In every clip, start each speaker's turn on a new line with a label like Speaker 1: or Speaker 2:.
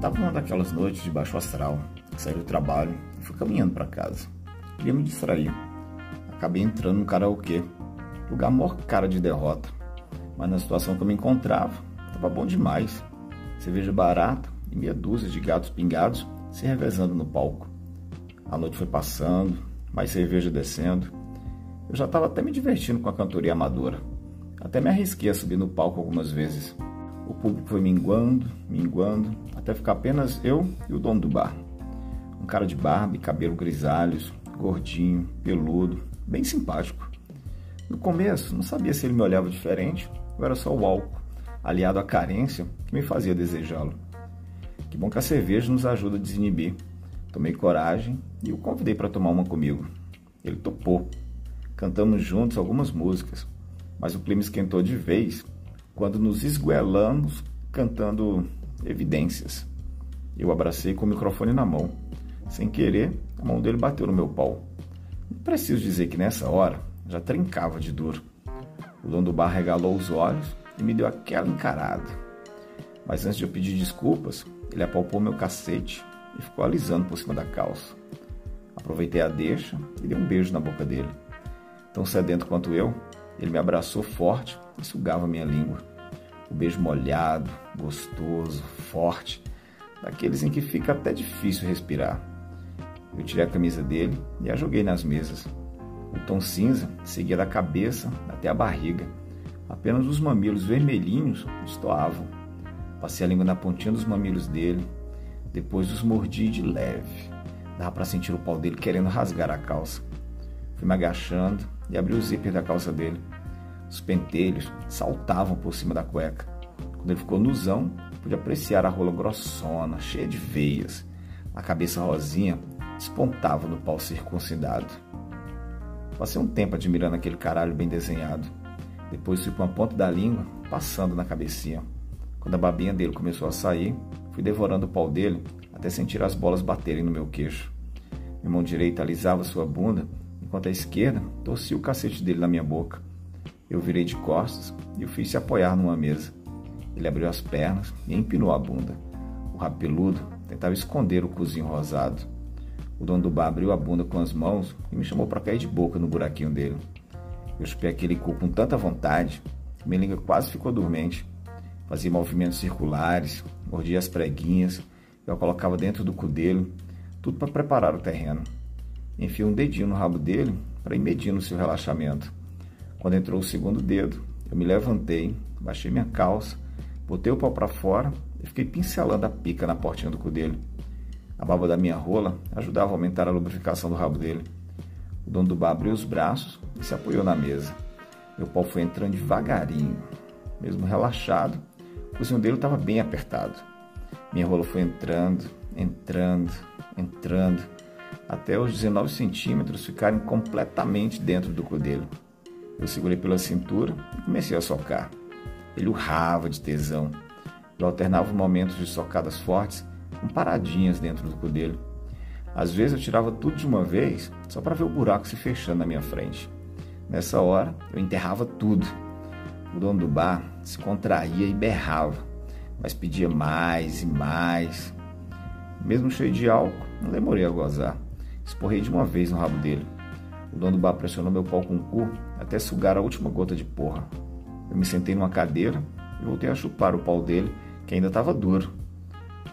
Speaker 1: Tava uma daquelas noites de baixo astral, saí do trabalho e fui caminhando para casa. Queria me distrair. Acabei entrando no karaokê, lugar maior cara de derrota. Mas na situação que eu me encontrava, tava bom demais. Cerveja barata e meia dúzia de gatos pingados se revezando no palco. A noite foi passando, mais cerveja descendo. Eu já estava até me divertindo com a cantoria amadora. Até me arrisquei a subir no palco algumas vezes. O público foi minguando, minguando, até ficar apenas eu e o dono do bar. Um cara de barba e cabelo grisalhos, gordinho, peludo, bem simpático. No começo, não sabia se ele me olhava diferente ou era só o álcool, aliado à carência, que me fazia desejá-lo. Que bom que a cerveja nos ajuda a desinibir. Tomei coragem e o convidei para tomar uma comigo. Ele topou. Cantamos juntos algumas músicas, mas o clima esquentou de vez quando nos esguelamos cantando evidências. Eu abracei com o microfone na mão. Sem querer, a mão dele bateu no meu pau. Preciso dizer que nessa hora já trincava de duro. O dono do bar regalou os olhos e me deu aquela encarada. Mas antes de eu pedir desculpas, ele apalpou meu cacete e ficou alisando por cima da calça. Aproveitei a deixa e dei um beijo na boca dele. Tão sedento quanto eu, ele me abraçou forte e sugava minha língua. O beijo molhado, gostoso, forte, daqueles em que fica até difícil respirar. Eu tirei a camisa dele e a joguei nas mesas. O tom cinza seguia da cabeça até a barriga. Apenas os mamilos vermelhinhos estoavam. Passei a língua na pontinha dos mamilos dele, depois os mordi de leve. Dava para sentir o pau dele querendo rasgar a calça. Fui me agachando e abri o zíper da calça dele. Os pentelhos saltavam por cima da cueca. Quando ele ficou nuzão, pude apreciar a rola grossona, cheia de veias. A cabeça rosinha despontava no pau circuncidado. Passei um tempo admirando aquele caralho bem desenhado. Depois fui com a ponta da língua passando na cabecinha. Quando a babinha dele começou a sair, fui devorando o pau dele até sentir as bolas baterem no meu queixo. Minha mão direita alisava sua bunda, enquanto a esquerda torcia o cacete dele na minha boca. Eu virei de costas e o fiz se apoiar numa mesa. Ele abriu as pernas e empinou a bunda. O rabo peludo tentava esconder o cozinho rosado. O dono do bar abriu a bunda com as mãos e me chamou para cair de boca no buraquinho dele. Eu chupei aquele cu com tanta vontade que minha língua quase ficou dormente. Fazia movimentos circulares, mordia as preguinhas, eu colocava dentro do cu dele, tudo para preparar o terreno. Enfiei um dedinho no rabo dele para ir medindo seu relaxamento. Quando entrou o segundo dedo, eu me levantei, baixei minha calça, botei o pau para fora e fiquei pincelando a pica na portinha do cu dele. A baba da minha rola ajudava a aumentar a lubrificação do rabo dele. O dono do bar abriu os braços e se apoiou na mesa. Meu pau foi entrando devagarinho. Mesmo relaxado, o cozinho dele estava bem apertado. Minha rola foi entrando, entrando, entrando, até os 19 centímetros ficarem completamente dentro do cu dele. Eu segurei pela cintura e comecei a socar. Ele urrava de tesão. Eu alternava momentos de socadas fortes com paradinhas dentro do cu dele. Às vezes eu tirava tudo de uma vez só para ver o buraco se fechando na minha frente. Nessa hora eu enterrava tudo. O dono do bar se contraía e berrava, mas pedia mais e mais. Mesmo cheio de álcool, não demorei a gozar. Esporrei de uma vez no rabo dele. O dono do bar pressionou meu pau com o cu até sugar a última gota de porra. Eu me sentei numa cadeira e voltei a chupar o pau dele, que ainda estava duro.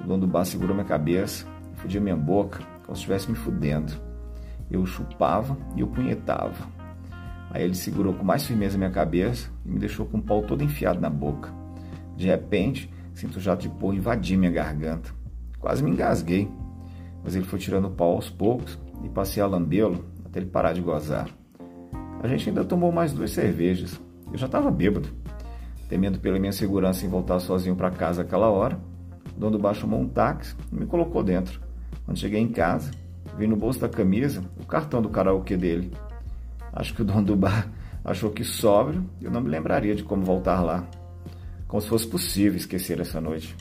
Speaker 1: O dono do bar segurou minha cabeça, fudia minha boca, como se estivesse me fudendo. Eu chupava e eu punhetava. Aí ele segurou com mais firmeza minha cabeça e me deixou com o pau todo enfiado na boca. De repente, sinto o jato de porra invadir minha garganta. Quase me engasguei, mas ele foi tirando o pau aos poucos e passei a lambê-lo até ele parar de gozar. A gente ainda tomou mais duas cervejas. Eu já estava bêbado. Temendo pela minha segurança em voltar sozinho para casa aquela hora, o dono do bar chamou um táxi e me colocou dentro. Quando cheguei em casa, vi no bolso da camisa o cartão do karaokê dele. Acho que o dono do bar achou que sóbrio eu não me lembraria de como voltar lá. Como se fosse possível esquecer essa noite.